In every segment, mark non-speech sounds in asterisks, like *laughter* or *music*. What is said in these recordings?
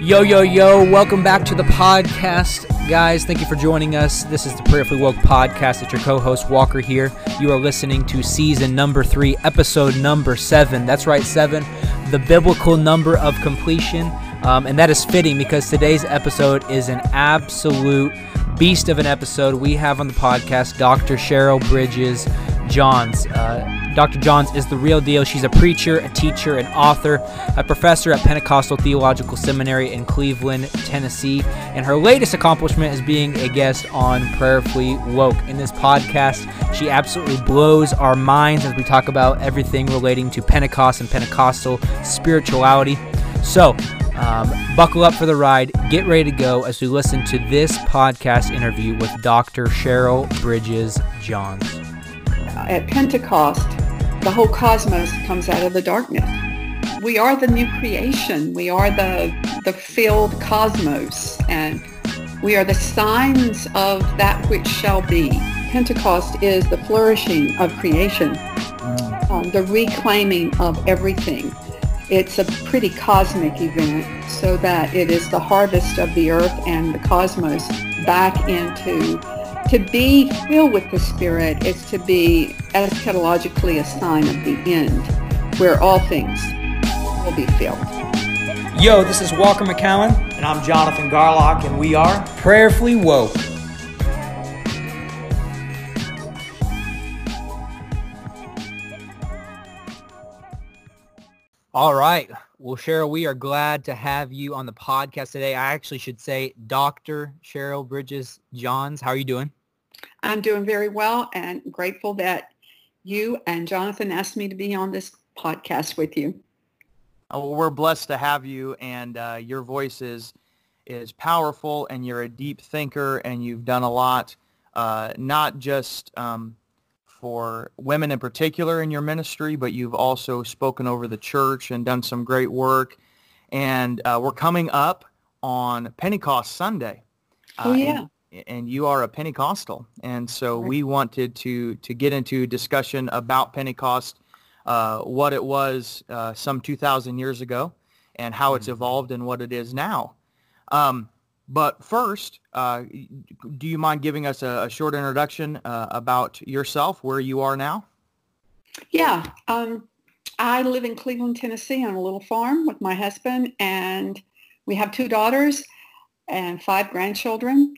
Yo, yo, yo, welcome back to the podcast. Guys, thank you for joining us. This is the Prayerfully Woke podcast. It's your co host, Walker, here. You are listening to season number three, episode number seven. That's right, seven, the biblical number of completion. Um, and that is fitting because today's episode is an absolute beast of an episode. We have on the podcast Dr. Cheryl Bridges Johns. Uh, Dr. Johns is the real deal. She's a preacher, a teacher, an author, a professor at Pentecostal Theological Seminary in Cleveland, Tennessee. And her latest accomplishment is being a guest on Prayerfully Woke. In this podcast, she absolutely blows our minds as we talk about everything relating to Pentecost and Pentecostal spirituality. So, um, buckle up for the ride. Get ready to go as we listen to this podcast interview with Dr. Cheryl Bridges Johns. At Pentecost, the whole cosmos comes out of the darkness. We are the new creation. We are the, the filled cosmos, and we are the signs of that which shall be. Pentecost is the flourishing of creation, um, the reclaiming of everything. It's a pretty cosmic event so that it is the harvest of the earth and the cosmos back into to be filled with the Spirit is to be eschatologically a sign of the end, where all things will be filled. Yo, this is Walker McCowan. And I'm Jonathan Garlock, and we are Prayerfully Woke. All right. Well, Cheryl, we are glad to have you on the podcast today. I actually should say Dr. Cheryl Bridges Johns. How are you doing? I'm doing very well and grateful that you and Jonathan asked me to be on this podcast with you. Oh, well, we're blessed to have you, and uh, your voice is is powerful, and you're a deep thinker, and you've done a lot, uh, not just um, for women in particular in your ministry, but you've also spoken over the church and done some great work. And uh, we're coming up on Pentecost Sunday. Oh yeah. And, you are a Pentecostal, and so we wanted to to get into discussion about Pentecost, uh, what it was uh, some two thousand years ago, and how it's evolved and what it is now. Um, but first, uh, do you mind giving us a, a short introduction uh, about yourself, where you are now? Yeah. Um, I live in Cleveland, Tennessee on a little farm with my husband, and we have two daughters and five grandchildren.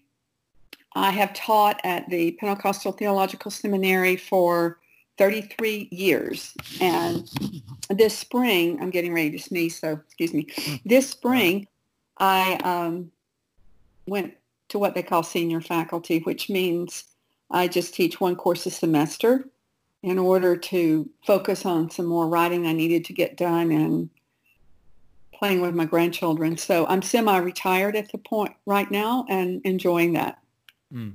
I have taught at the Pentecostal Theological Seminary for 33 years. And this spring, I'm getting ready to sneeze, so excuse me. This spring, I um, went to what they call senior faculty, which means I just teach one course a semester in order to focus on some more writing I needed to get done and playing with my grandchildren. So I'm semi-retired at the point right now and enjoying that. Mm.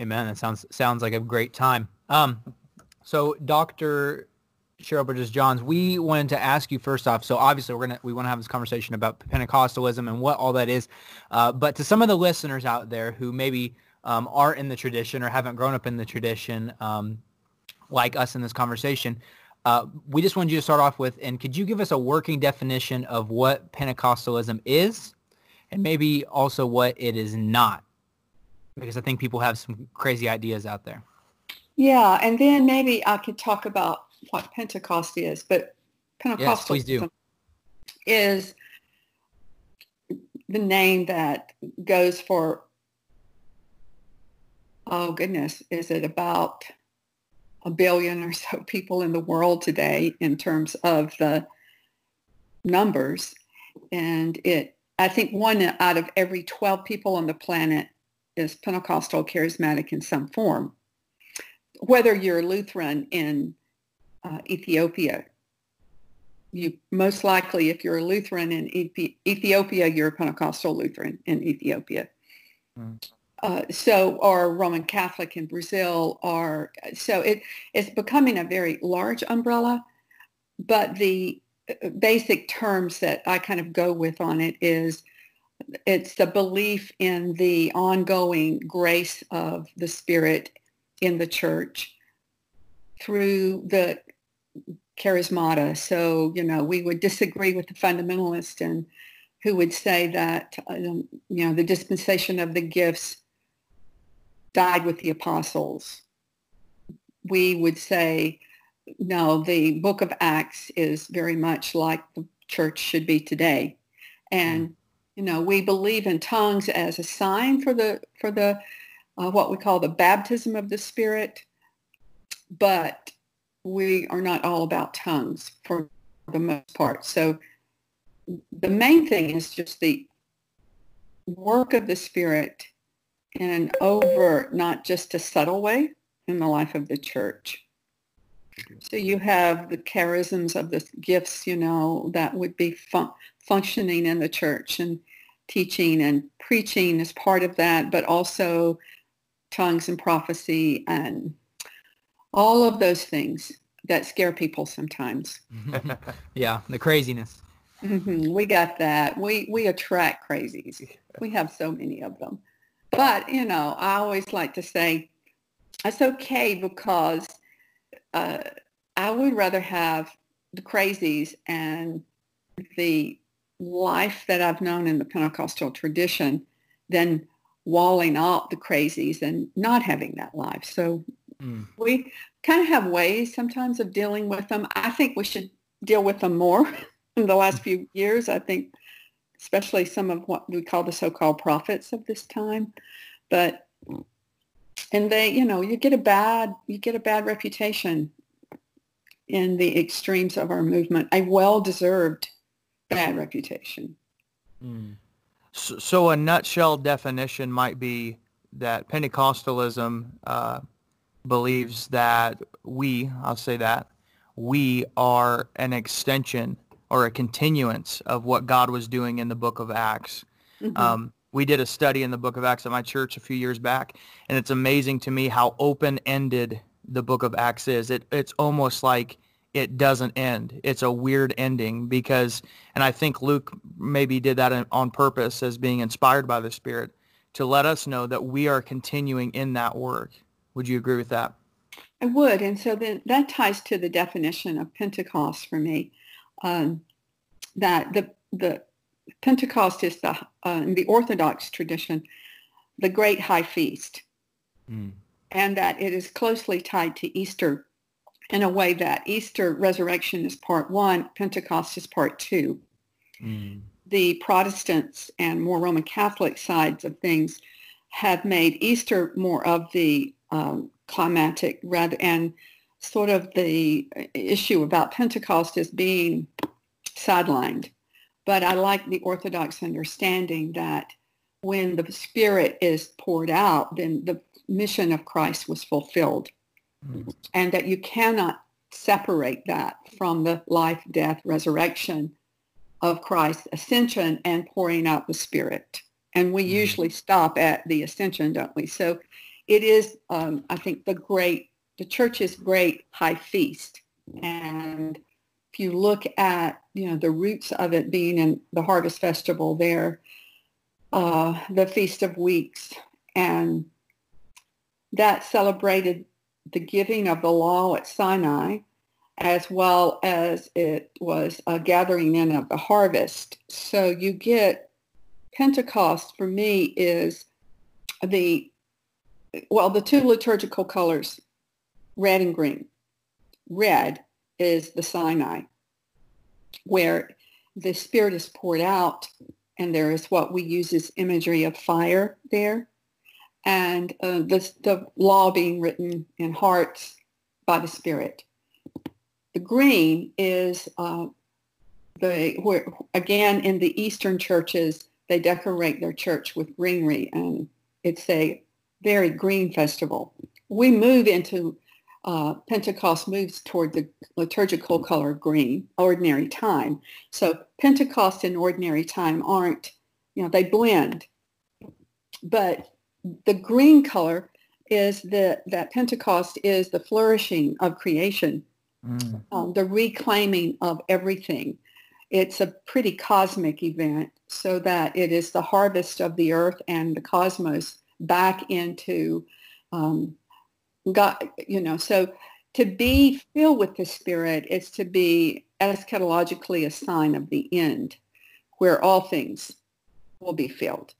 Amen. That sounds sounds like a great time. Um, so Dr. Cheryl Bridges Johns, we wanted to ask you first off. So obviously we're gonna we want to have this conversation about Pentecostalism and what all that is. Uh, but to some of the listeners out there who maybe um, aren't in the tradition or haven't grown up in the tradition, um, like us in this conversation, uh, we just wanted you to start off with, and could you give us a working definition of what Pentecostalism is, and maybe also what it is not? Because I think people have some crazy ideas out there. Yeah, and then maybe I could talk about what Pentecost is, but Pentecostal yes, do. is the name that goes for oh goodness, is it about a billion or so *laughs* people in the world today in terms of the numbers? And it I think one out of every 12 people on the planet is Pentecostal charismatic in some form. Whether you're Lutheran in uh, Ethiopia, you most likely, if you're a Lutheran in Ethiopia, you're a Pentecostal Lutheran in Ethiopia. Mm. Uh, so, or Roman Catholic in Brazil, or so it, it's becoming a very large umbrella. But the uh, basic terms that I kind of go with on it is it's the belief in the ongoing grace of the Spirit in the church through the charismata. So, you know, we would disagree with the fundamentalist and who would say that, um, you know, the dispensation of the gifts died with the apostles. We would say, no, the book of Acts is very much like the church should be today. And, you know, we believe in tongues as a sign for the, for the, uh, what we call the baptism of the Spirit, but we are not all about tongues for the most part. So the main thing is just the work of the Spirit in an overt, not just a subtle way in the life of the church. So you have the charisms of the gifts, you know, that would be fun- functioning in the church and teaching and preaching is part of that, but also tongues and prophecy and all of those things that scare people sometimes. *laughs* yeah, the craziness. Mm-hmm. We got that. We we attract crazies. We have so many of them. But you know, I always like to say it's okay because uh, I would rather have the crazies and the life that I've known in the Pentecostal tradition than walling out the crazies and not having that life. So mm. we kind of have ways sometimes of dealing with them. I think we should deal with them more *laughs* in the last few years. I think especially some of what we call the so-called prophets of this time. But and they, you know, you get a bad you get a bad reputation in the extremes of our movement, a well-deserved bad reputation. Mm. So, so, a nutshell definition might be that Pentecostalism uh, believes that we, I'll say that, we are an extension or a continuance of what God was doing in the book of Acts. Mm-hmm. Um, we did a study in the book of Acts at my church a few years back, and it's amazing to me how open-ended the book of Acts is. It, it's almost like it doesn't end. It's a weird ending because, and I think Luke maybe did that on purpose as being inspired by the Spirit to let us know that we are continuing in that work. Would you agree with that? I would. And so then that ties to the definition of Pentecost for me, um, that the, the Pentecost is the, uh, in the Orthodox tradition, the great high feast, mm. and that it is closely tied to Easter in a way that Easter resurrection is part one, Pentecost is part two. Mm. The Protestants and more Roman Catholic sides of things have made Easter more of the um, climatic rather and sort of the issue about Pentecost as being sidelined. But I like the Orthodox understanding that when the Spirit is poured out, then the mission of Christ was fulfilled and that you cannot separate that from the life, death, resurrection of Christ's ascension and pouring out the Spirit. And we mm-hmm. usually stop at the ascension, don't we? So it is, um, I think, the great, the church's great high feast. And if you look at, you know, the roots of it being in the Harvest Festival there, uh, the Feast of Weeks, and that celebrated the giving of the law at Sinai, as well as it was a gathering in of the harvest. So you get Pentecost for me is the, well, the two liturgical colors, red and green. Red is the Sinai, where the Spirit is poured out and there is what we use as imagery of fire there and uh, the, the law being written in hearts by the Spirit. The green is uh, the where again in the Eastern churches they decorate their church with greenery, and it's a very green festival. We move into uh, Pentecost moves toward the liturgical color green, ordinary time. So Pentecost and ordinary time aren't, you know, they blend. But the green color is the, that Pentecost is the flourishing of creation, mm. um, the reclaiming of everything. It's a pretty cosmic event so that it is the harvest of the earth and the cosmos back into um, God, you know, so to be filled with the Spirit is to be eschatologically a sign of the end where all things will be filled.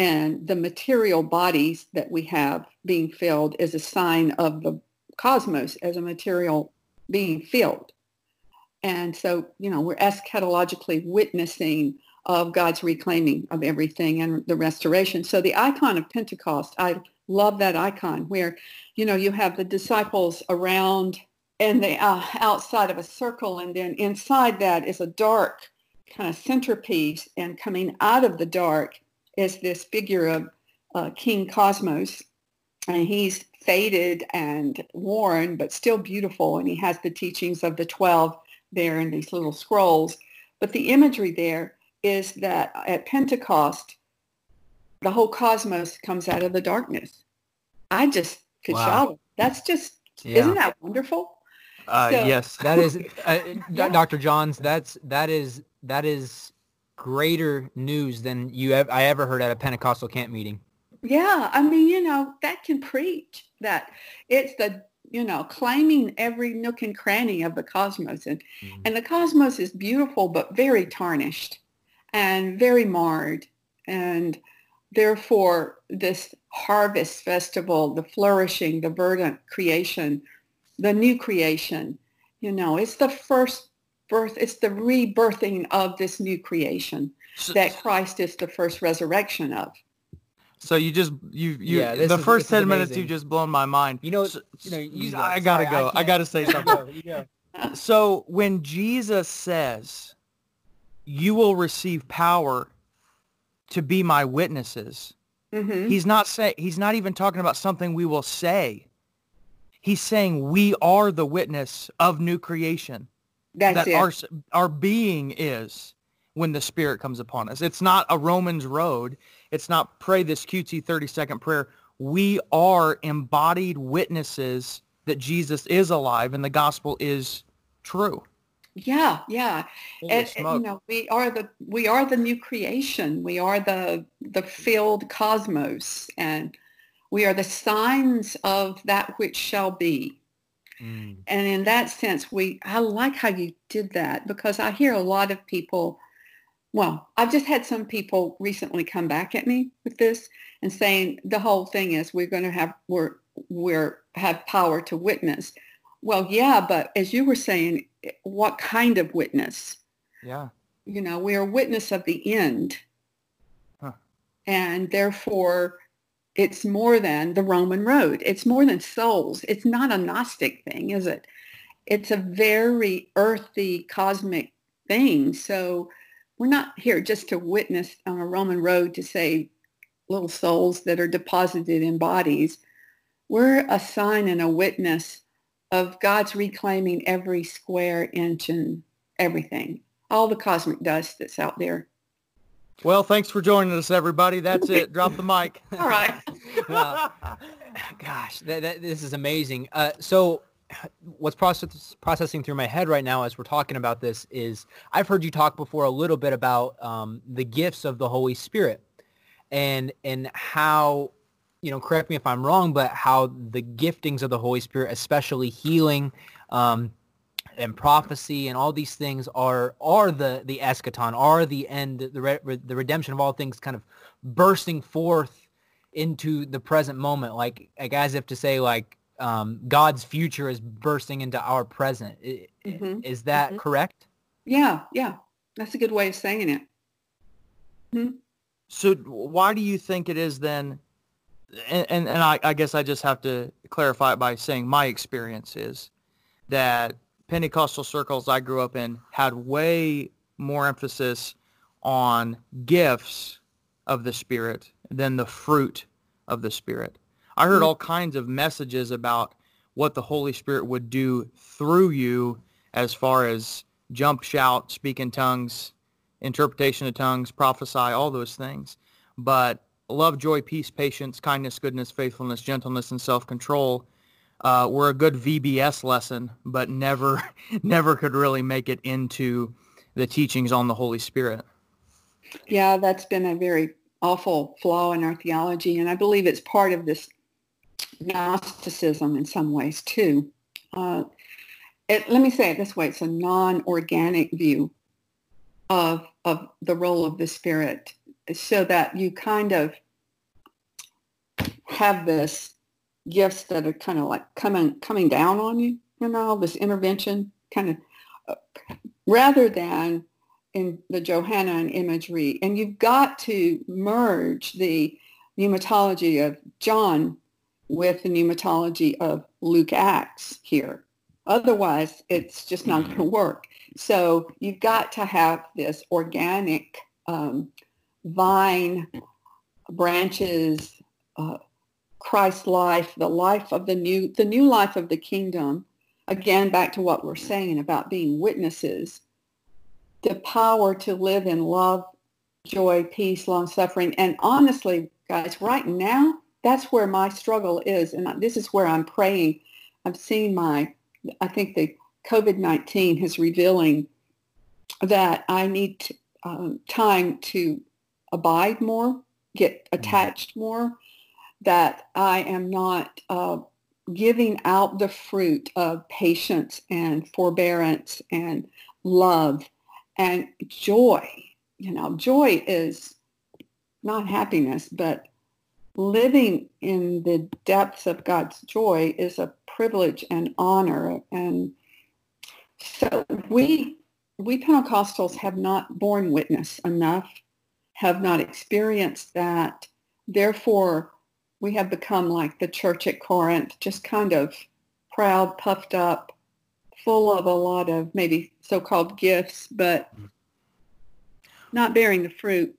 And the material bodies that we have being filled is a sign of the cosmos as a material being filled. And so, you know, we're eschatologically witnessing of God's reclaiming of everything and the restoration. So the icon of Pentecost, I love that icon where, you know, you have the disciples around and they uh, outside of a circle and then inside that is a dark kind of centerpiece and coming out of the dark is this figure of uh, King Cosmos and he's faded and worn but still beautiful and he has the teachings of the 12 there in these little scrolls but the imagery there is that at Pentecost the whole cosmos comes out of the darkness I just could wow. shout that's just yeah. isn't that wonderful uh, so, yes that is uh, *laughs* yeah. Dr. Johns that's that is that is greater news than you ever, I ever heard at a Pentecostal camp meeting. Yeah, I mean, you know, that can preach that it's the you know claiming every nook and cranny of the cosmos, and mm-hmm. and the cosmos is beautiful but very tarnished and very marred, and therefore this harvest festival, the flourishing, the verdant creation, the new creation, you know, it's the first birth, it's the rebirthing of this new creation so, that Christ is the first resurrection of. So you just you you yeah, the is, first ten minutes you just blown my mind. You know, so, you know, you I gotta sorry, go. I, I, gotta say *laughs* something. so when Jesus says, "You will receive power to be my witnesses," mm-hmm. he's not say he's not even talking about something we will say. He's saying we are the witness of new creation. That's that it. our our being is when the Spirit comes upon us. It's not a Romans road. It's not pray this cutesy 30 second prayer. We are embodied witnesses that Jesus is alive and the gospel is true. Yeah, yeah. And, and, you know, we are the we are the new creation. We are the the filled cosmos and we are the signs of that which shall be. Mm. And in that sense, we I like how you did that because I hear a lot of people. Well, I've just had some people recently come back at me with this and saying the whole thing is we're going to have we're we're have power to witness. Well, yeah, but as you were saying, what kind of witness? Yeah. You know, we are witness of the end. Huh. And therefore, it's more than the Roman road. It's more than souls. It's not a Gnostic thing, is it? It's a very earthy, cosmic thing. So we're not here just to witness on a Roman road to say little souls that are deposited in bodies. We're a sign and a witness of God's reclaiming every square inch and everything, all the cosmic dust that's out there. Well, thanks for joining us, everybody. That's it. Drop the mic. *laughs* All right. *laughs* well, gosh, that, that, this is amazing. Uh, so what's process, processing through my head right now as we're talking about this is I've heard you talk before a little bit about um, the gifts of the Holy Spirit and and how you know correct me if I'm wrong, but how the giftings of the Holy Spirit, especially healing, um, and prophecy and all these things are are the the eschaton, are the end, the re, the redemption of all things, kind of bursting forth into the present moment, like like as if to say like um, God's future is bursting into our present. Mm-hmm. Is that mm-hmm. correct? Yeah, yeah, that's a good way of saying it. Mm-hmm. So why do you think it is then? And, and, and I, I guess I just have to clarify it by saying my experience is that Pentecostal circles I grew up in had way more emphasis on gifts of the Spirit than the fruit of the Spirit. I heard mm-hmm. all kinds of messages about what the Holy Spirit would do through you as far as jump, shout, speak in tongues, interpretation of tongues, prophesy, all those things. But love, joy, peace, patience, kindness, goodness, faithfulness, gentleness, and self-control uh, were a good VBS lesson, but never, *laughs* never could really make it into the teachings on the Holy Spirit. Yeah, that's been a very awful flaw in our theology, and I believe it's part of this Gnosticism in some ways too. Uh, it, let me say it this way: it's a non-organic view of of the role of the spirit so that you kind of have this gifts that are kind of like coming coming down on you you know this intervention kind of uh, rather than in the Johannine imagery. And you've got to merge the pneumatology of John with the pneumatology of Luke Acts here. Otherwise it's just not going to work. So you've got to have this organic um, vine branches, uh, Christ life, the life of the new, the new life of the kingdom. Again, back to what we're saying about being witnesses, the power to live in love, joy, peace, long suffering. And honestly, guys, right now, that's where my struggle is. And this is where I'm praying. I'm seeing my, I think the COVID-19 is revealing that I need um, time to abide more, get mm-hmm. attached more, that I am not uh, giving out the fruit of patience and forbearance and love and joy. You know, joy is not happiness, but living in the depths of God's joy is a privilege and honor. And so we we Pentecostals have not borne witness enough have not experienced that. Therefore, we have become like the church at Corinth, just kind of proud, puffed up, full of a lot of maybe so-called gifts, but not bearing the fruit.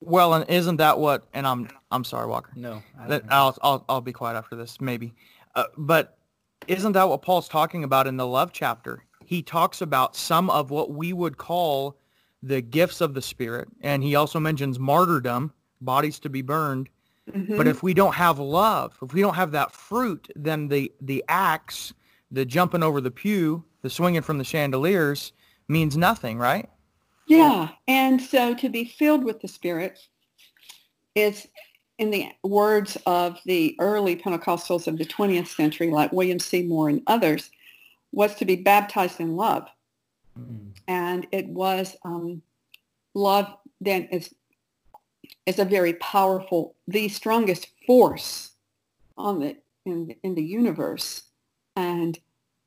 Well, and isn't that what? And I'm I'm sorry, Walker. No, that, I'll I'll I'll be quiet after this, maybe. Uh, but isn't that what Paul's talking about in the love chapter? He talks about some of what we would call the gifts of the Spirit. And he also mentions martyrdom, bodies to be burned. Mm-hmm. But if we don't have love, if we don't have that fruit, then the, the acts, the jumping over the pew, the swinging from the chandeliers means nothing, right? Yeah. And so to be filled with the Spirit is, in the words of the early Pentecostals of the 20th century, like William Seymour and others, was to be baptized in love. Mm-hmm. And it was um, love then is is a very powerful, the strongest force on the in, in the universe, and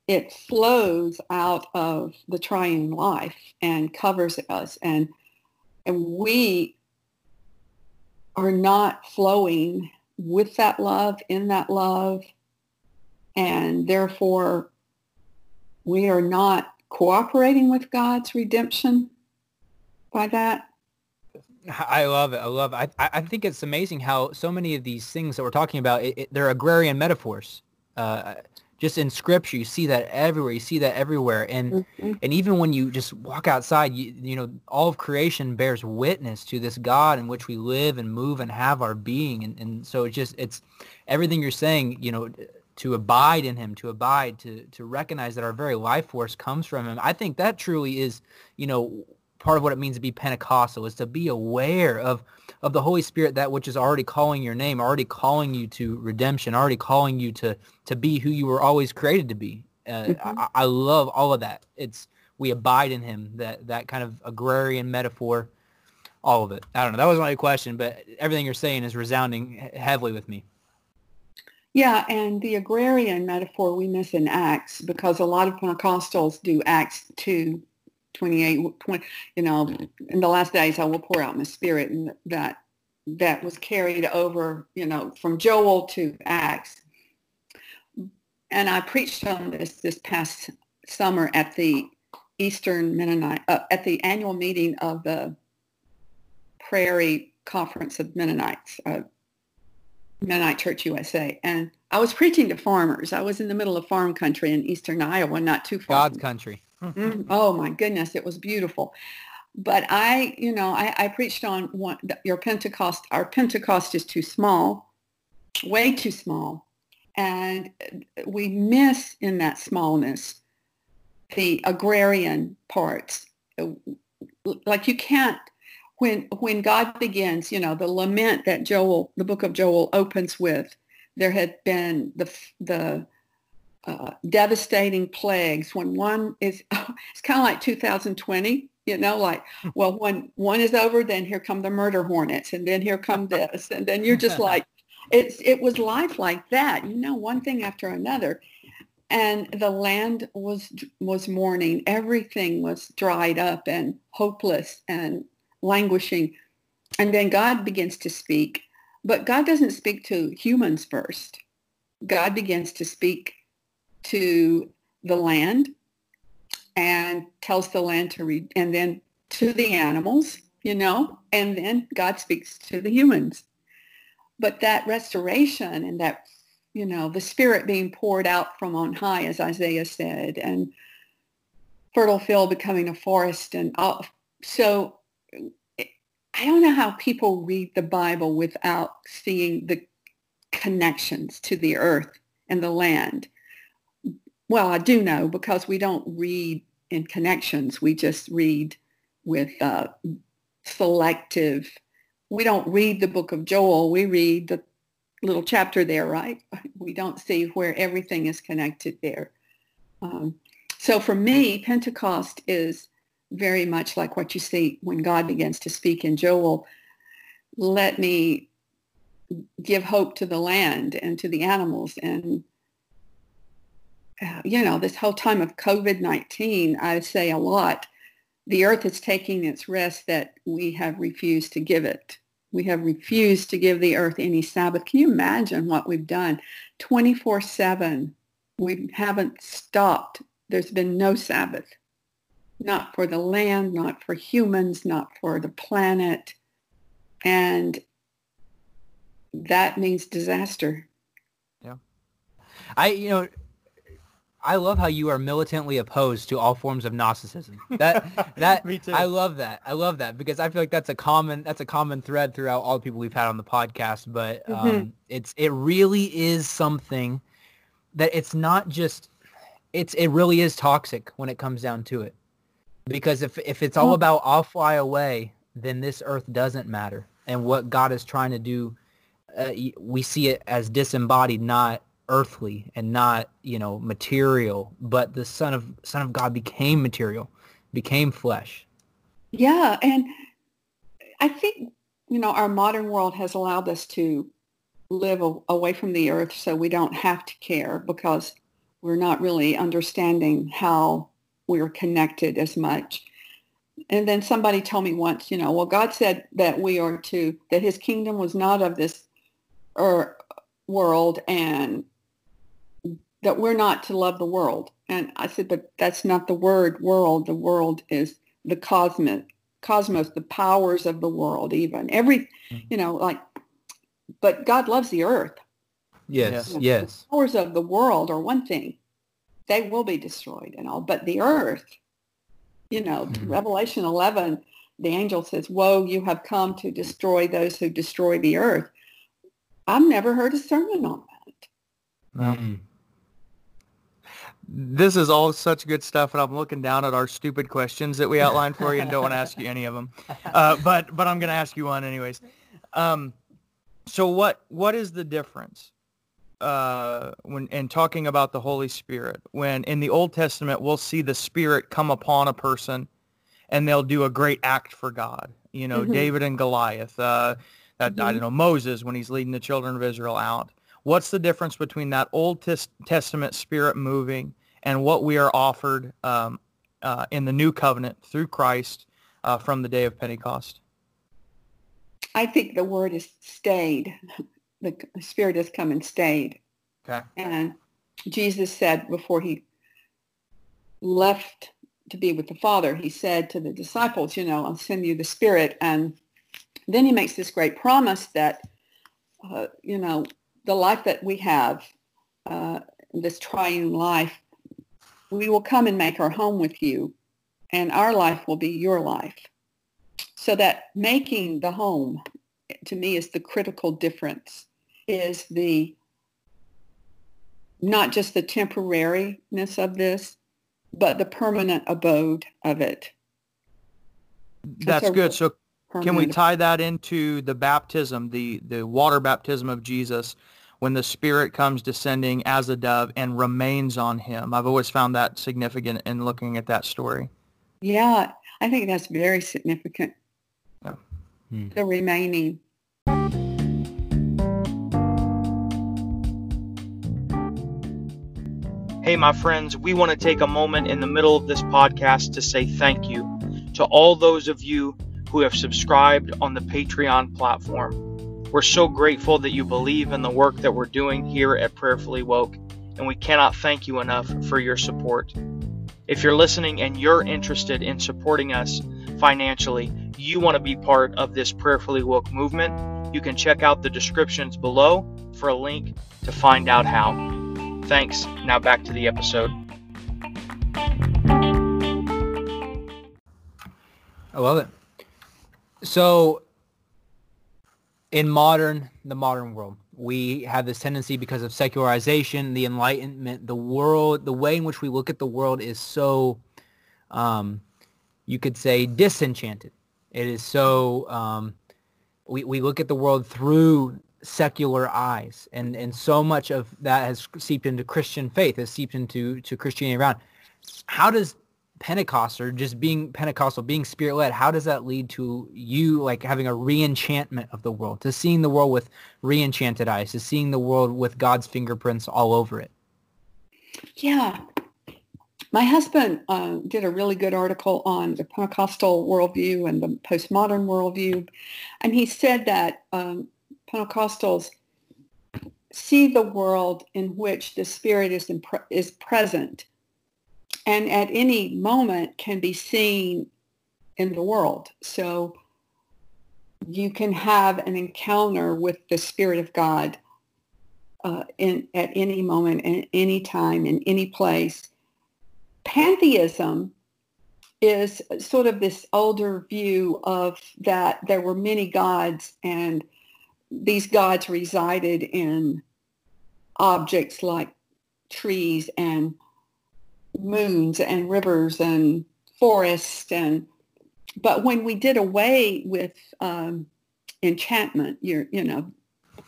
it flows out of the triune life and covers us, and and we are not flowing with that love in that love, and therefore we are not cooperating with God's redemption by that? I love it. I love it. I, I think it's amazing how so many of these things that we're talking about, it, it, they're agrarian metaphors. Uh, just in scripture, you see that everywhere. You see that everywhere. And mm-hmm. and even when you just walk outside, you, you know, all of creation bears witness to this God in which we live and move and have our being. And, and so it's just, it's everything you're saying, you know, to abide in him, to abide, to to recognize that our very life force comes from him. I think that truly is, you know, part of what it means to be Pentecostal is to be aware of of the Holy Spirit, that which is already calling your name, already calling you to redemption, already calling you to to be who you were always created to be. Uh, mm-hmm. I, I love all of that. It's we abide in him. That that kind of agrarian metaphor, all of it. I don't know. That was my question, but everything you're saying is resounding heavily with me. Yeah, and the agrarian metaphor we miss in Acts because a lot of Pentecostals do Acts 2, 28, 20, you know, in the last days I will pour out my spirit and that that was carried over, you know, from Joel to Acts. And I preached on this this past summer at the Eastern Mennonite, uh, at the annual meeting of the Prairie Conference of Mennonites, uh, Mennonite Church USA. And I was preaching to farmers. I was in the middle of farm country in eastern Iowa, not too far. God's country. Mm Oh my goodness, it was beautiful. But I, you know, I, I preached on one, your Pentecost. Our Pentecost is too small, way too small, and we miss in that smallness the agrarian parts. Like you can't when when God begins, you know, the lament that Joel, the book of Joel opens with, there had been the the uh, devastating plagues. When one is, *laughs* it's kind of like 2020. You know, like, well, when one is over, then here come the murder hornets, and then here come this, and then you're just like, *laughs* it's it was life like that. You know, one thing after another, and the land was was mourning. Everything was dried up and hopeless and languishing, and then God begins to speak, but God doesn't speak to humans first. God begins to speak to the land and tells the land to read, and then to the animals, you know, and then God speaks to the humans. But that restoration and that, you know, the spirit being poured out from on high, as Isaiah said, and fertile field becoming a forest. And all, so I don't know how people read the Bible without seeing the connections to the earth and the land. Well, I do know because we don't read in connections. We just read with uh, selective. We don't read the book of Joel. We read the little chapter there, right? *laughs* We don't see where everything is connected there. Um, so for me, Pentecost is very much like what you see when God begins to speak in Joel. Let me give hope to the land and to the animals and uh, you know, this whole time of COVID-19, I say a lot, the earth is taking its rest that we have refused to give it. We have refused to give the earth any Sabbath. Can you imagine what we've done? 24-7. We haven't stopped. There's been no Sabbath. Not for the land, not for humans, not for the planet. And that means disaster. Yeah. I, you know, I love how you are militantly opposed to all forms of Gnosticism. That *laughs* that Me too. I love that. I love that because I feel like that's a common that's a common thread throughout all the people we've had on the podcast. But um, Mhm. it's it really is something that it's not just it's it really is toxic when it comes down to it. Because if if it's all about I'll fly away, then this earth doesn't matter. And what God is trying to do, uh, we see it as disembodied, not earthly and not you know material but the son of son of god became material became flesh Yeah, and I think you know our modern world has allowed us to live a- away from the earth, so we don't have to care because we're not really understanding how we're connected as much. And then somebody told me once, you know, well, God said that we are to that His kingdom was not of this er, world, and that we're not to love the world. And I said, but that's not the word world. The world is the cosmic cosmos, the powers of the world, even every, Mhm. you know, like, but God loves the earth. yes Yeah. yes The powers of the world are one thing. They will be destroyed and all, but the earth, you know, Mhm. Revelation 11, the angel says, woe, you have come to destroy those who destroy the earth. I've never heard a sermon on that. Mm. This is all such good stuff, and I'm looking down at our stupid questions that we outlined for you, and don't want to ask you any of them. Uh, but but I'm going to ask you one anyways. Um, so what what is the difference uh, when in talking about the Holy Spirit? When in the Old Testament we'll see the Spirit come upon a person, and they'll do a great act for God. You know, Mhm. David and Goliath. Uh, that I Mhm. don't know Moses when he's leading the children of Israel out. What's the difference between that Old Testament Spirit moving and what we are offered um, uh, in the New Covenant through Christ uh, from the day of Pentecost? I think the word is stayed. The Spirit has come and stayed. Okay. And Jesus said before he left to be with the Father, he said to the disciples, you know, I'll send you the Spirit. And then he makes this great promise that, uh, you know, the life that we have, uh, this triune life, we will come and make our home with you, and our life will be your life. So that making the home, to me, is the critical difference, is the not just the temporariness of this, but the permanent abode of it. That's a good. So can we tie that into the baptism, the, the water baptism of Jesus, when the Spirit comes descending as a dove and remains on him? I've always found that significant in looking at that story. Yeah, I think that's very significant. Yeah. Hmm. The remaining. Hey, my friends, we want to take a moment in the middle of this podcast to say thank you to all those of you who have subscribed on the Patreon platform. We're so grateful that you believe in the work that we're doing here at Prayerfully Woke, and we cannot thank you enough for your support. If you're listening and you're interested in supporting us financially, you want to be part of this Prayerfully Woke movement, you can check out the descriptions below for a link to find out how. Thanks. Now back to the episode. I love it. So in modern the modern world, we have this tendency because of secularization, the enlightenment, the world, the way in which we look at the world is so um, you could say disenchanted. It is so um, we, we look at the world through secular eyes and, and so much of that has seeped into Christian faith, has seeped into to Christianity around. How does Pentecost or just being Pentecostal, being spirit led, how does that lead to you like having a reenchantment of the world, to seeing the world with reenchanted eyes, to seeing the world with God's fingerprints all over it? Yeah. My husband uh, did a really good article on the Pentecostal worldview and the postmodern worldview. And he said that um, Pentecostals see the world in which the Spirit is, impre- is present and at any moment can be seen in the world. So you can have an encounter with the Spirit of God uh, in, at any moment, at any time, in any place. Pantheism is sort of this older view of that there were many gods and these gods resided in objects like trees and moons and rivers and forests and but when we did away with um, enchantment you you know a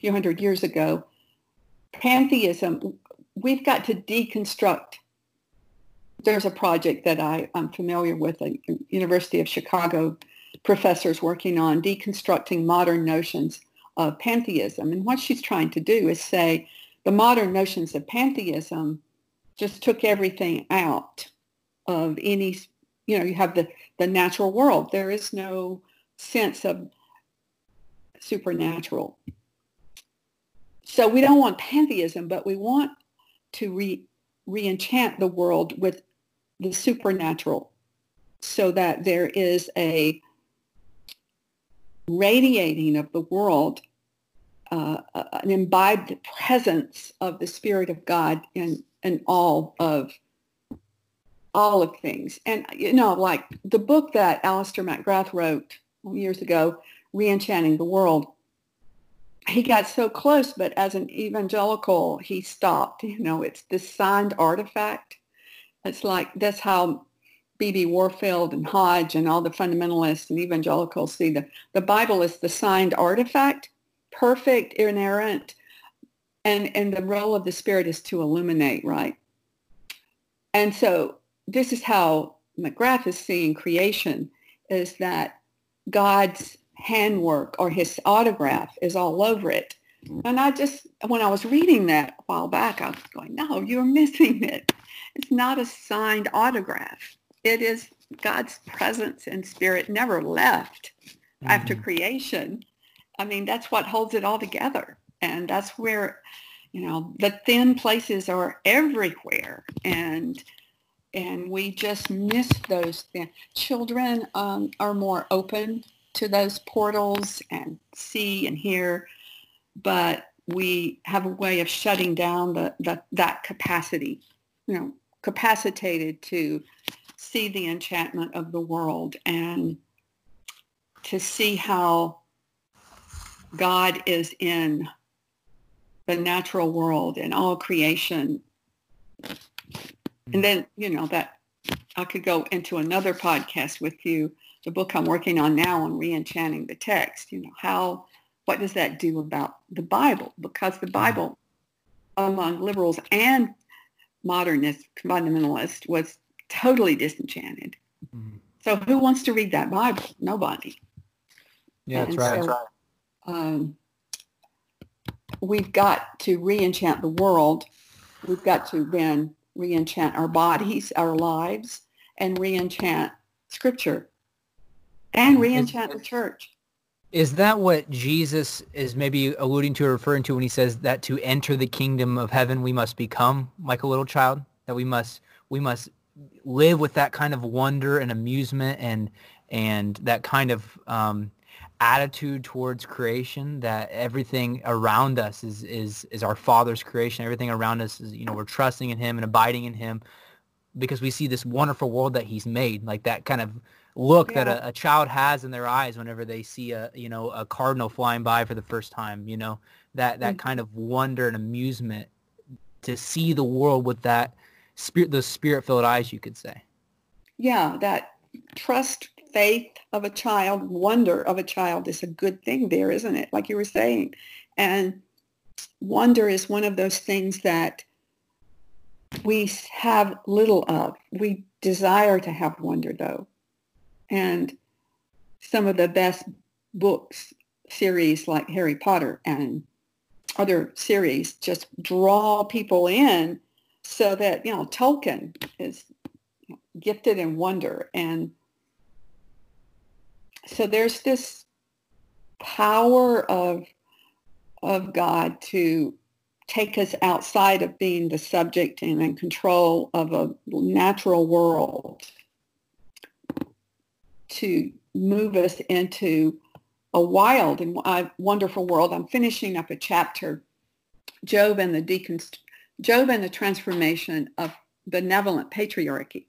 few hundred years ago pantheism we've got to deconstruct there's a project that I, I'm familiar with, a University of Chicago professors working on deconstructing modern notions of pantheism. And what she's trying to do is say the modern notions of pantheism just took everything out of any, you know, you have the, the natural world. There is no sense of supernatural. So we don't want pantheism, but we want to re, re-enchant the world with the supernatural so that there is a radiating of the world, uh, an imbibed presence of the Spirit of God in and all of all of things. And you know, like the book that Alister McGrath wrote years ago, Reenchanting the World, he got so close, but as an evangelical, he stopped. You know, it's this signed artifact. It's like that's how B.B. Warfield and Hodge and all the fundamentalists and evangelicals see the, the Bible is the signed artifact, perfect, inerrant, and and the role of the spirit is to illuminate right? And so this is how mcgrath is seeing creation is that god's handwork or his autograph is all over it. And i just when i was reading that a while back i was going no you're *laughs* missing it. It's not a signed autograph. It is god's presence and spirit never left mm-hmm. after creation. I mean that's what holds it all together and that's where you know the thin places are everywhere. And and we just miss those thin children um, are more open to those portals and see and hear. But we have a way of shutting down the, the that capacity you know capacitated to see the enchantment of the world and to see how God is in the natural world and all creation. And then, you know, that I could go into another podcast with you, the book I'm working on now on reenchanting the text, you know, how, what does that do about the Bible? Because the Bible among liberals and modernists, fundamentalists was totally disenchanted. Mm-hmm. So who wants to read that Bible? Nobody. Yeah, that's And right. so, um, we've got to re-enchant the world. We've got to then re-enchant our bodies, our lives, and re-enchant Scripture, and re-enchant the church. Is that what Jesus is maybe alluding to or referring to when he says that to enter the kingdom of heaven we must become like a little child? That we must we must live with that kind of wonder and amusement and and that kind of um, attitude towards creation that everything around us is is is our father's creation. Everything around us is you know we're trusting in him and abiding in him because we see this wonderful world that he's made like that kind of look that a, a child has in their eyes whenever they see a you know a cardinal flying by for the first time you know? That that Mhm. kind of wonder and amusement to see the world with that spirit those spirit filled eyes you could say. Yeah, that trust, faith of a child, wonder of a child is a good thing there, isn't it? Like you were saying. And wonder is one of those things that we have little of. We desire to have wonder, though. And some of the best books, series like Harry Potter and other series just draw people in so that, you know, Tolkien is gifted in wonder. And so there's this power of, of God to take us outside of being the subject and in control of a natural world to move us into a wild and wonderful world. I'm finishing up a chapter, Job and the deconst- Job and the transformation of benevolent patriarchy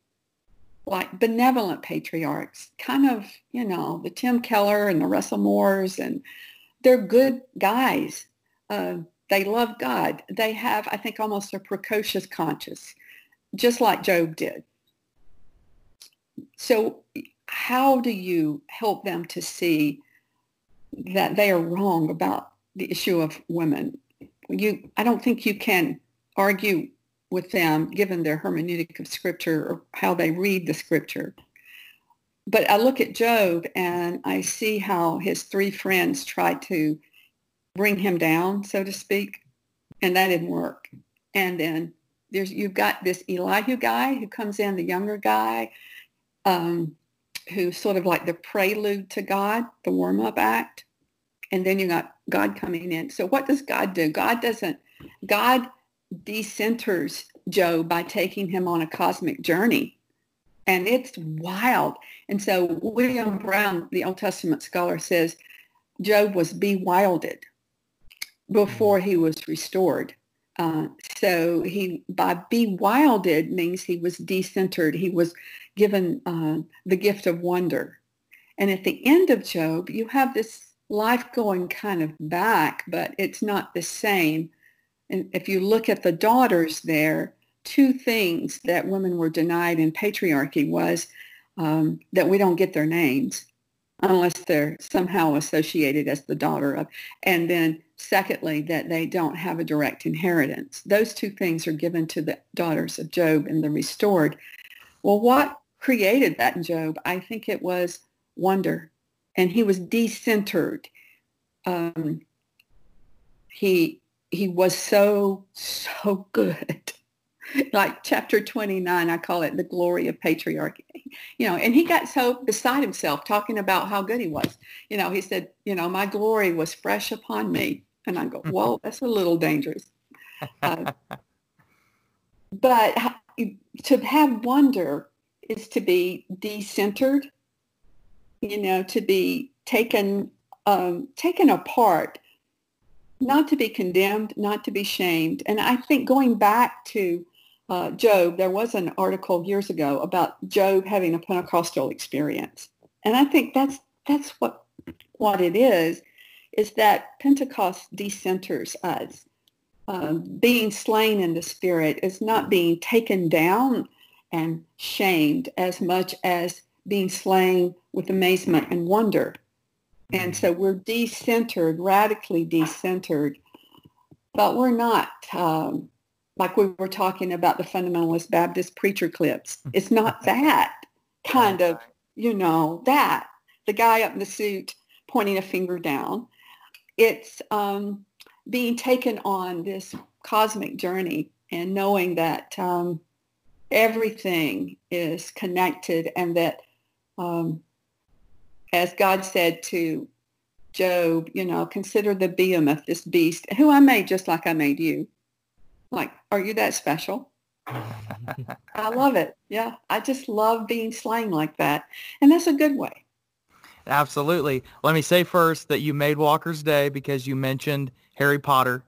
like benevolent patriarchs, kind of, you know, the Tim Keller and the Russell Moores, and they're good guys. Uh, they love God. They have, I think, almost a precocious conscience, just like Job did. So how do you help them to see that they are wrong about the issue of women? You, I don't think you can argue with them given their hermeneutic of scripture or how they read the scripture. But I look at Job and I see how his three friends tried to bring him down, so to speak, and that didn't work. And then there's you've got this Elihu guy who comes in, the younger guy, um, who's sort of like the prelude to God, the warm-up act. And then you got God coming in. So what does God do? God doesn't, God decenters Job by taking him on a cosmic journey. And it's wild. And so William Brown, the Old Testament scholar, says Job was bewilded before he was restored. Uh, so he, by bewilded means he was decentered. He was given uh, the gift of wonder. And at the end of Job, you have this life going kind of back, but it's not the same. And if you look at the daughters there, two things that women were denied in patriarchy was um, that we don't get their names unless they're somehow associated as the daughter of. And then secondly, that they don't have a direct inheritance. Those two things are given to the daughters of Job in the restored. Well, what created that in Job? I think it was wonder. And he was decentered. Um, he he was so so good. *laughs* Like chapter 29 i call it the glory of patriarchy. You know and he got so beside himself talking about how good he was. You know he said you know my glory was fresh upon me. And i go whoa *laughs* that's a little dangerous. *laughs* Uh, but to have wonder is to be decentered you know to be taken um, taken apart not to be condemned, not to be shamed. And I think going back to uh, Job, there was an article years ago about Job having a Pentecostal experience. And I think that's that's what what it is, is that Pentecost decenters us. Uh, being slain in the spirit is not being taken down and shamed as much as being slain with amazement and wonder. And so we're decentered, radically decentered, but we're not um, like we were talking about the fundamentalist Baptist preacher clips. It's not *laughs* that kind of you know, that, the guy up in the suit pointing a finger down. It's um, being taken on this cosmic journey and knowing that um, everything is connected and that, um, as God said to Job, you know, consider the behemoth, this beast, who I made just like I made you. Like, are you that special? *laughs* I love it. Yeah, I just love being slain like that. And that's a good way. Absolutely. Let me say first that you made Walker's day because you mentioned Harry Potter.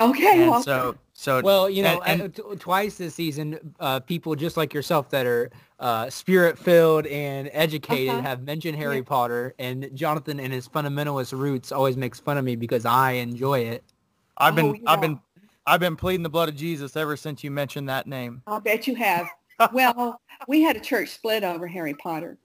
Okay. And so, so well, you know, and, and, t- twice this season, uh, people just like yourself that are uh, spirit-filled and educated Uh-huh. have mentioned Harry Yeah. Potter, and Jonathan and his fundamentalist roots always makes fun of me because I enjoy it. I've been, Oh, I've been, I've been pleading the blood of Jesus ever since you mentioned that name. I'll bet you have. *laughs* well, we had a church split over Harry Potter.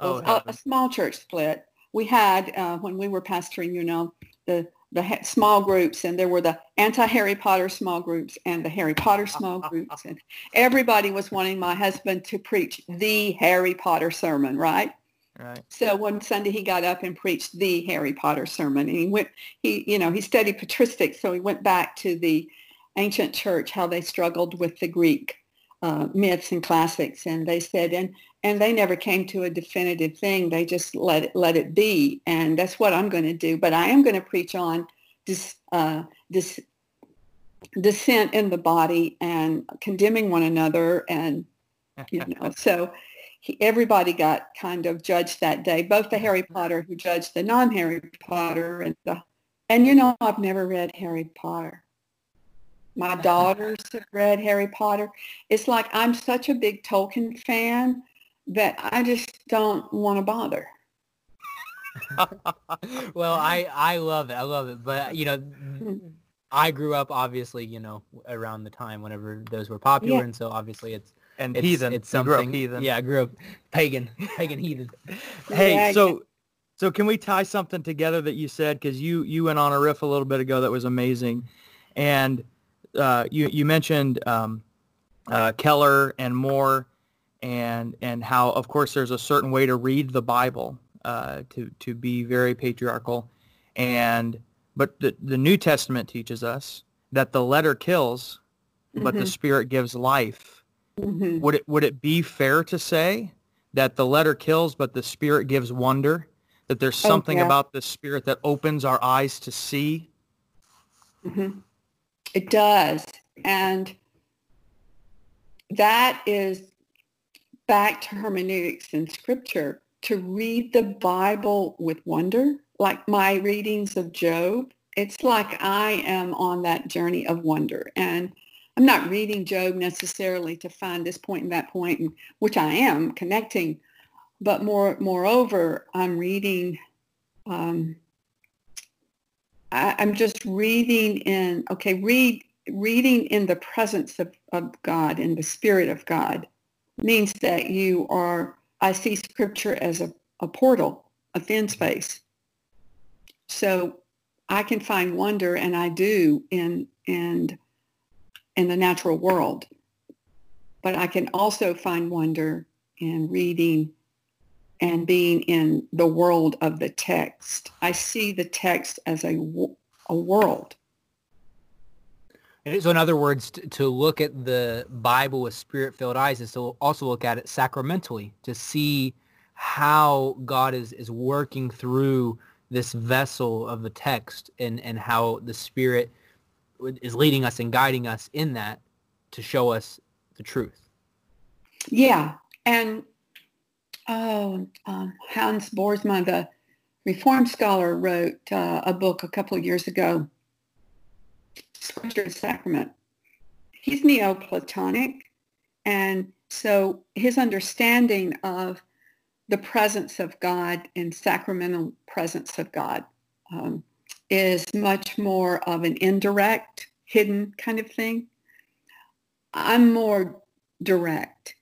Oh, a, a small church split. We had uh, when we were pastoring, you know, the the ha- small groups, and there were the anti-Harry Potter small groups and the Harry Potter small *laughs* groups, and everybody was wanting my husband to preach the Harry Potter sermon, right? right. So one Sunday he got up and preached the Harry Potter sermon, and he went, he, you know, he studied patristics, so he went back to the ancient church, how they struggled with the Greek uh, myths and classics, and they said, and and they never came to a definitive thing. They just let it let it be, and that's what I'm going to do. But I am going to preach on this uh, this dissent in the body and condemning one another and you *laughs* know so he, everybody got kind of judged that day both the harry potter who judged the non-harry potter and the and you know i've never read harry potter my *laughs* daughters have read harry potter it's like i'm such a big tolkien fan that i just don't want to bother *laughs* well, I I love it. I love it. But you know, Hmm. I grew up obviously, you know, around the time whenever those were popular, Yeah. and so obviously it's And it's, heathen. It's You something. grew up heathen. Yeah, I grew up pagan, pagan heathen. *laughs* Hey, Yeah, so so can we tie something together that you said because you you went on a riff a little bit ago that was amazing, and uh, you you mentioned um, uh, Keller and Moore, and and how of course there's a certain way to read the Bible uh, to to be very patriarchal, and but the the New Testament teaches us that the letter kills, but the Mhm. Spirit gives life. Mhm. Would it would it be fair to say that the letter kills, but the spirit gives wonder? That there's Oh, something yeah. about the spirit that opens our eyes to see? hmm It does. And that is back to hermeneutics in scripture. To read the Bible with wonder, like my readings of Job, it's like I am on that journey of wonder. And I'm not reading Job necessarily to find this point and that point, and, which I am connecting, but more moreover, I'm reading um, I, I'm just reading in, okay, read, reading in the presence of, of God, in the spirit of God, means that you are, I see scripture as a, a portal, a thin space. So I can find wonder, and I do, in, in, in the natural world. But I can also find wonder in reading and being in the world of the text. I see the text as a, a world. So in other words, t- to look at the Bible with spirit-filled eyes is to also look at it sacramentally, to see how God is, is working through this vessel of the text and, and how the Spirit is leading us and guiding us in that to show us the truth. Yeah. And oh, um, Hans Boersma, the Reform scholar, wrote uh, a book a couple of years ago, Sacrament. He's Neoplatonic. And so his understanding of the presence of God and sacramental presence of God um, is much more of an indirect, hidden kind of thing. I'm more direct,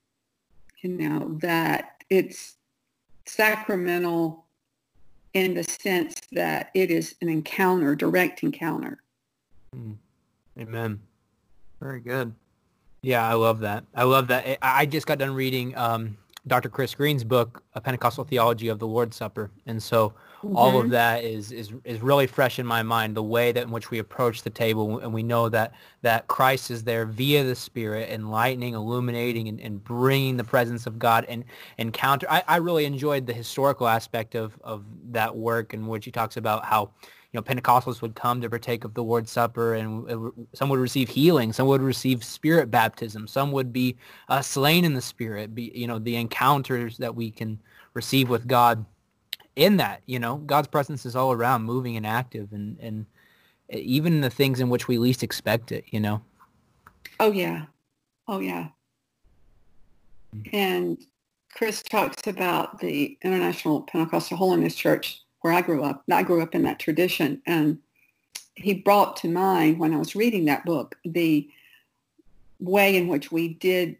you know, that it's sacramental in the sense that it is an encounter, direct encounter. Amen. Very good. Yeah, I love that. I love that. I just got done reading um, Dr. Chris Green's book, A Pentecostal Theology of the Lord's Supper. And so mm-hmm. all of mm-hmm. that is, is, is really fresh in my mind, the way that in which we approach the table. And we know that, that Christ is there via the Spirit, enlightening, illuminating, and, and bringing the presence of God and encounter. I, I really enjoyed the historical aspect of, of that work in which he talks about how you know, Pentecostals would come to partake of the Lord's Supper, and uh, some would receive healing, some would receive Spirit baptism, some would be uh, slain in the Spirit. Be you know the encounters that we can receive with God in that. You know, God's presence is all around, moving and active, and and uh, even the things in which we least expect it. You know. Oh yeah, oh yeah. Mm. And Chris talks about the International Pentecostal Holiness Church where I grew up. I grew up in that tradition. And he brought to mind when I was reading that book the way in which we did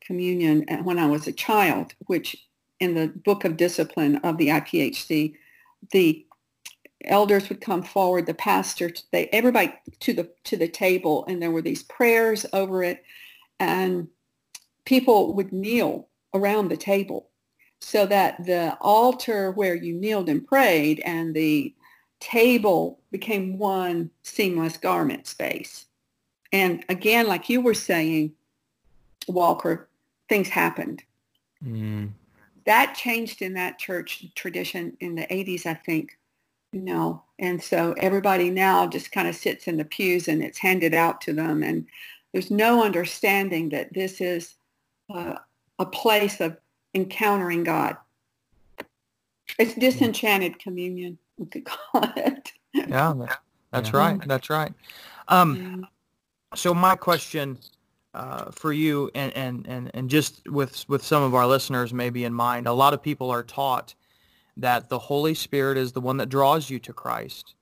communion when I was a child, which in the book of discipline of the IPHC, the elders would come forward, the pastor, they everybody to the to the table, and there were these prayers over it, and people would kneel around the table so that the altar where you kneeled and prayed and the table became one seamless garment space. And again, like you were saying, Walker, things happened. Mm. That changed in that church tradition in the 80s, I think. You know, and so everybody now just kind of sits in the pews and it's handed out to them. And there's no understanding that this is uh, a place of encountering God. It's disenchanted communion, we could *laughs* call it. yeah, that's yeah. right. That's right. Um, yeah. So my question uh, for you, and, and, and, and just with, with some of our listeners maybe in mind, a lot of people are taught that the Holy Spirit is the one that draws you to Christ.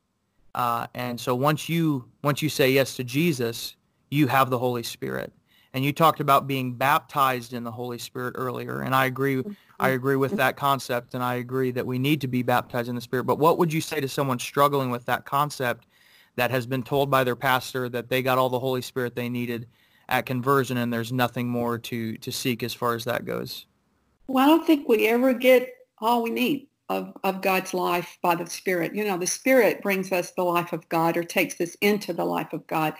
Uh, and so once you once you say yes to Jesus, you have the Holy Spirit. And you talked about being baptized in the Holy Spirit earlier, and I agree. I mm-hmm. agree with that concept, and I agree that we need to be baptized in the Spirit. But what would you say to someone struggling with that concept that has been told by their pastor that they got all the Holy Spirit they needed at conversion, and there's nothing more to to seek as far as that goes? Well, I don't think we ever get all we need of, of God's life by the Spirit. You know, the Spirit brings us the life of God or takes us into the life of God.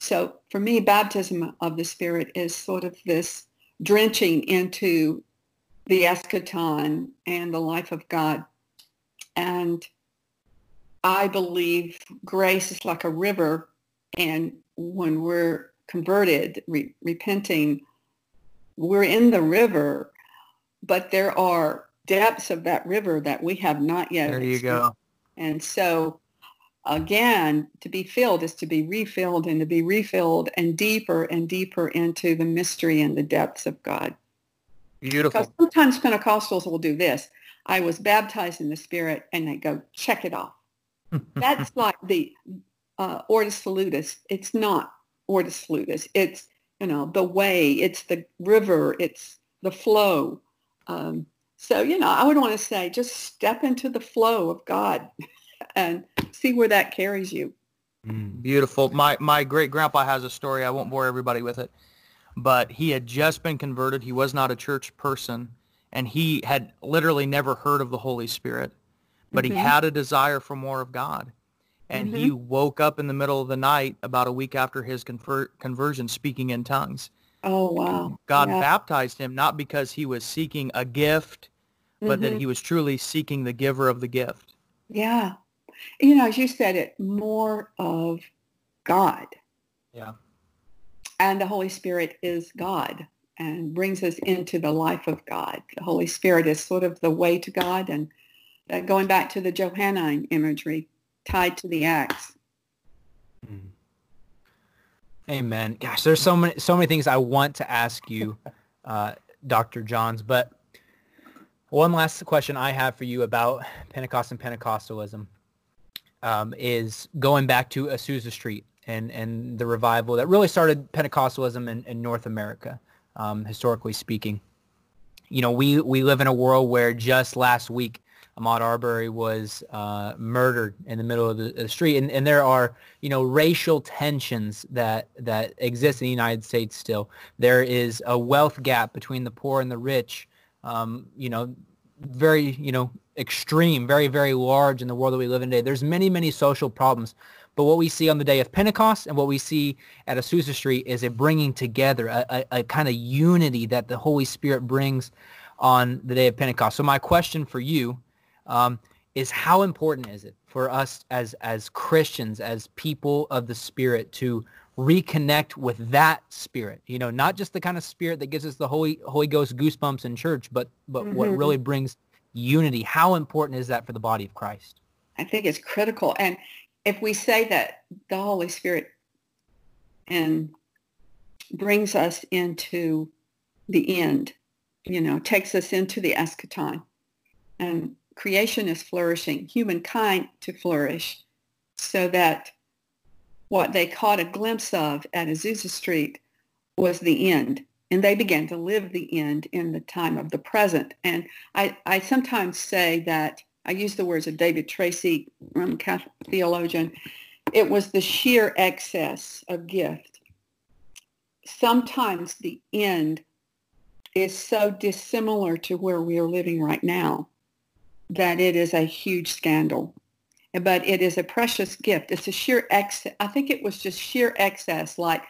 So for me, baptism of the Spirit is sort of this drenching into the eschaton and the life of God. And I believe grace is like a river. And when we're converted, re- repenting, we're in the river, but there are depths of that river that we have not yet. There you go. And so again, to be filled is to be refilled and to be refilled and deeper and deeper into the mystery and the depths of God. Beautiful. Because sometimes Pentecostals will do this. I was baptized in the Spirit, and they go, check it off. *laughs* That's like the uh, ordo salutis. It's not ordo salutis. It's, you know, the way. It's the river. It's the flow. Um, so, you know, I would want to say just step into the flow of God *laughs* and see where that carries you. Mm, beautiful. My my great grandpa has a story. I won't bore everybody with it, but he had just been converted. He was not a church person, and he had literally never heard of the Holy Spirit, but mm-hmm. he had a desire for more of God. And mm-hmm. he woke up in the middle of the night about a week after his conver- conversion speaking in tongues. Oh, wow. God yeah. baptized him not because he was seeking a gift, but mm-hmm. that he was truly seeking the giver of the gift. Yeah you know, as you said it, more of God. Yeah. And the Holy Spirit is God and brings us into the life of God. The Holy Spirit is sort of the way to God and going back to the Johannine imagery tied to the acts. Hmm. Amen. Gosh, there's so many so many things I want to ask you, uh, Dr. Johns, but one last question I have for you about Pentecost and Pentecostalism um, is going back to Azusa Street and, and the revival that really started Pentecostalism in, in North America, um, historically speaking. You know, we, we live in a world where just last week, Ahmaud Arbery was uh, murdered in the middle of the, the, street, and, and there are you know racial tensions that that exist in the United States still. There is a wealth gap between the poor and the rich um, you know, very, you know, extreme, very, very large in the world that we live in today. There's many, many social problems. But what we see on the day of Pentecost and what we see at Azusa Street is a bringing together, a, a, a kind of unity that the Holy Spirit brings on the day of Pentecost. So my question for you um, is how important is it for us as as Christians, as people of the Spirit, to reconnect with that spirit? You know, not just the kind of spirit that gives us the Holy Holy Ghost goosebumps in church, but but mm-hmm. what really brings unity. How important is that for the body of Christ? I think it's critical. And if we say that the Holy Spirit and brings us into the end, you know, takes us into the eschaton, and creation is flourishing, humankind to flourish, so that what they caught a glimpse of at Azusa Street was the end. And they began to live the end in the time of the present. And I, I sometimes say that I use the words of David Tracy, um, Catholic theologian. It was the sheer excess of gift. Sometimes the end is so dissimilar to where we are living right now that it is a huge scandal. But it is a precious gift. It's a sheer excess. I think it was just sheer excess, like,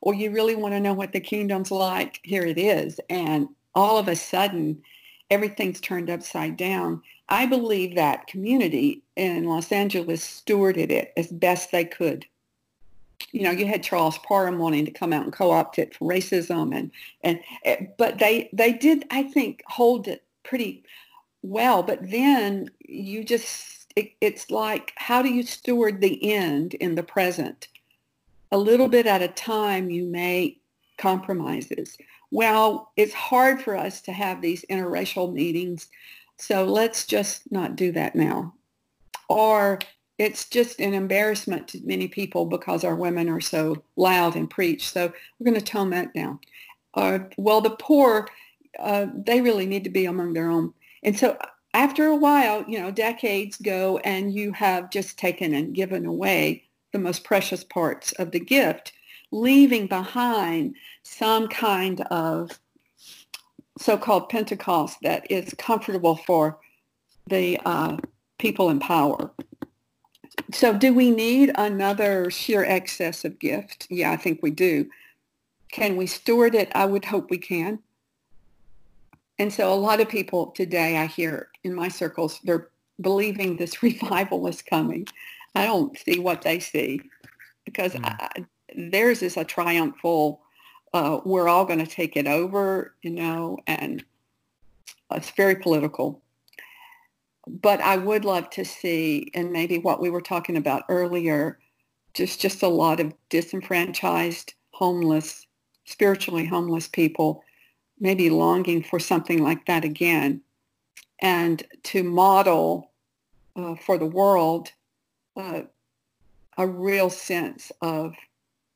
well, you really want to know what the kingdom's like? Here it is. And all of a sudden, everything's turned upside down. I believe that community in Los Angeles stewarded it as best they could. You know, you had Charles Parham wanting to come out and co-opt it for racism, and and eh, but they they did I think hold it pretty well. But then you just it, it's like how do you steward the end in the present? A little bit at a time, you make compromises. Well, it's hard for us to have these interracial meetings so let's just not do that now. Or it's just an embarrassment to many people because our women are so loud and preach. So we're going to tone that down. Uh, well, the poor, uh, they really need to be among their own. And so after a while, you know, decades go and you have just taken and given away the most precious parts of the gift, leaving behind some kind of so-called Pentecost that is comfortable for the uh, people in power. So do we need another sheer excess of gift? Yeah, I think we do. Can we steward it? I would hope we can. And so a lot of people today I hear in my circles, they're believing this *laughs* revival is coming. I don't see what they see because mm. I, theirs is a triumphal uh, we're all going to take it over, you know, and it's very political. But I would love to see, and maybe what we were talking about earlier, just just a lot of disenfranchised, homeless, spiritually homeless people, maybe longing for something like that again, and to model uh, for the world uh, a real sense of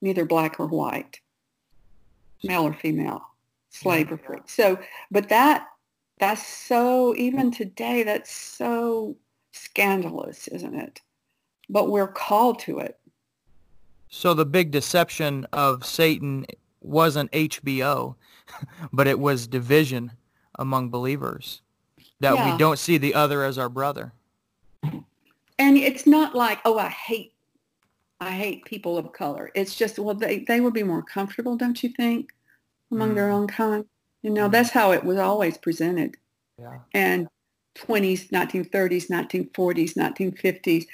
neither black or white male or female, slave or free. So, but that that's so even today that's so scandalous, isn't it? But we're called to it. So the big deception of Satan wasn't HBO, *laughs* but it was division among believers. That yeah. we don't see the other as our brother. And it's not like, oh, I hate I hate people of color. It's just, well, they, they would be more comfortable, don't you think, among mm. their own kind? You know, mm. that's how it was always presented. Yeah. And 20s, 1930s, 1940s, 1950s,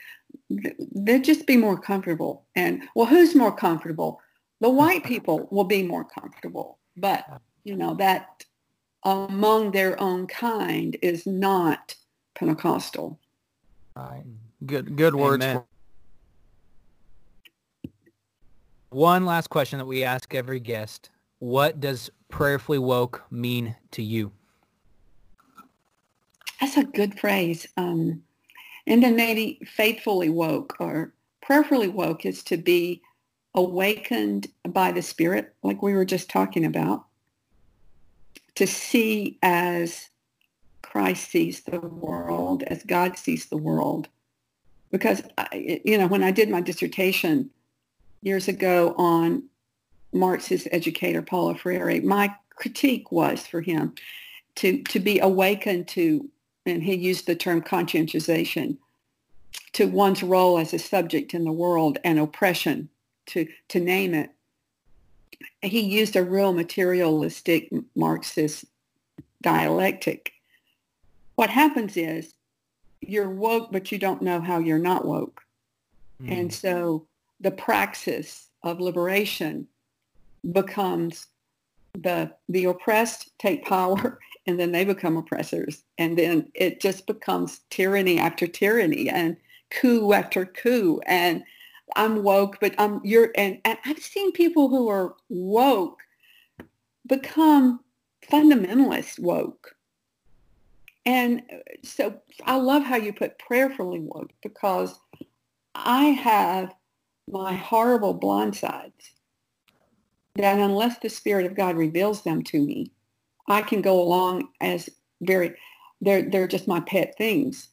they'd just be more comfortable. And, well, who's more comfortable? The white *laughs* people will be more comfortable. But, you know, that among their own kind is not Pentecostal. Right. Good, good words. Amen. One last question that we ask every guest. What does prayerfully woke mean to you? That's a good phrase. Um, and then maybe faithfully woke or prayerfully woke is to be awakened by the Spirit, like we were just talking about, to see as Christ sees the world, as God sees the world. Because, I, you know, when I did my dissertation, years ago on Marxist educator Paulo Freire, my critique was for him to to be awakened to, and he used the term conscientization, to one's role as a subject in the world and oppression, to to name it. He used a real materialistic Marxist dialectic. What happens is you're woke, but you don't know how you're not woke. Mm. And so the praxis of liberation becomes the the oppressed take power *laughs* and then they become oppressors and then it just becomes tyranny after tyranny and coup after coup and I'm woke but I'm you're and, and I've seen people who are woke become fundamentalist woke and uh, so I love how you put prayerfully woke because I have my horrible blind sides that unless the Spirit of God reveals them to me, I can go along as very, they're, they're just my pet things.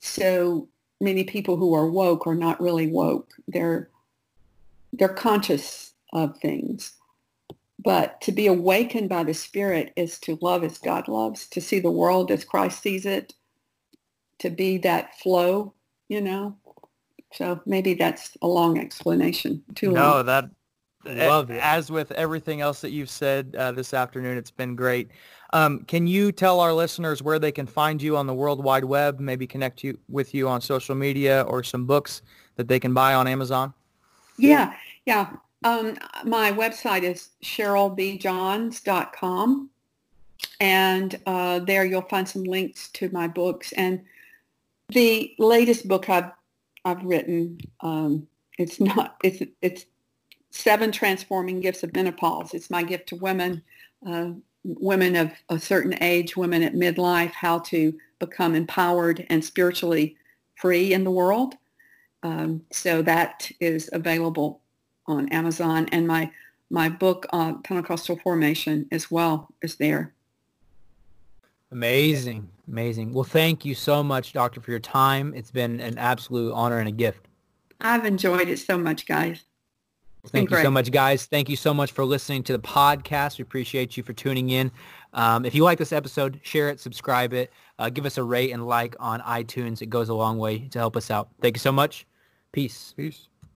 So many people who are woke are not really woke. They're, they're conscious of things. But to be awakened by the Spirit is to love as God loves, to see the world as Christ sees it, to be that flow, you know. So maybe that's a long explanation. Too no, long. that Love it. As with everything else that you've said uh, this afternoon, it's been great. Um, can you tell our listeners where they can find you on the World Wide Web, maybe connect you with you on social media or some books that they can buy on Amazon? Yeah, yeah. Um, my website is cherylbjohns.com. And uh, there you'll find some links to my books. And the latest book I've, I've written, um, it's not, it's, it's seven transforming gifts of menopause. It's my gift to women, uh, women of a certain age, women at midlife, how to become empowered and spiritually free in the world. Um, so that is available on Amazon, and my my book on uh, Pentecostal formation as well is there. Amazing, amazing. Well, thank you so much, Doctor, for your time. It's been an absolute honor and a gift. I've enjoyed it so much, guys. Thank you so much, guys. Thank you so much for listening to the podcast. We appreciate you for tuning in. Um, if you like this episode, share it, subscribe it, uh, give us a rate and like on iTunes. It goes a long way to help us out. Thank you so much. Peace. Peace.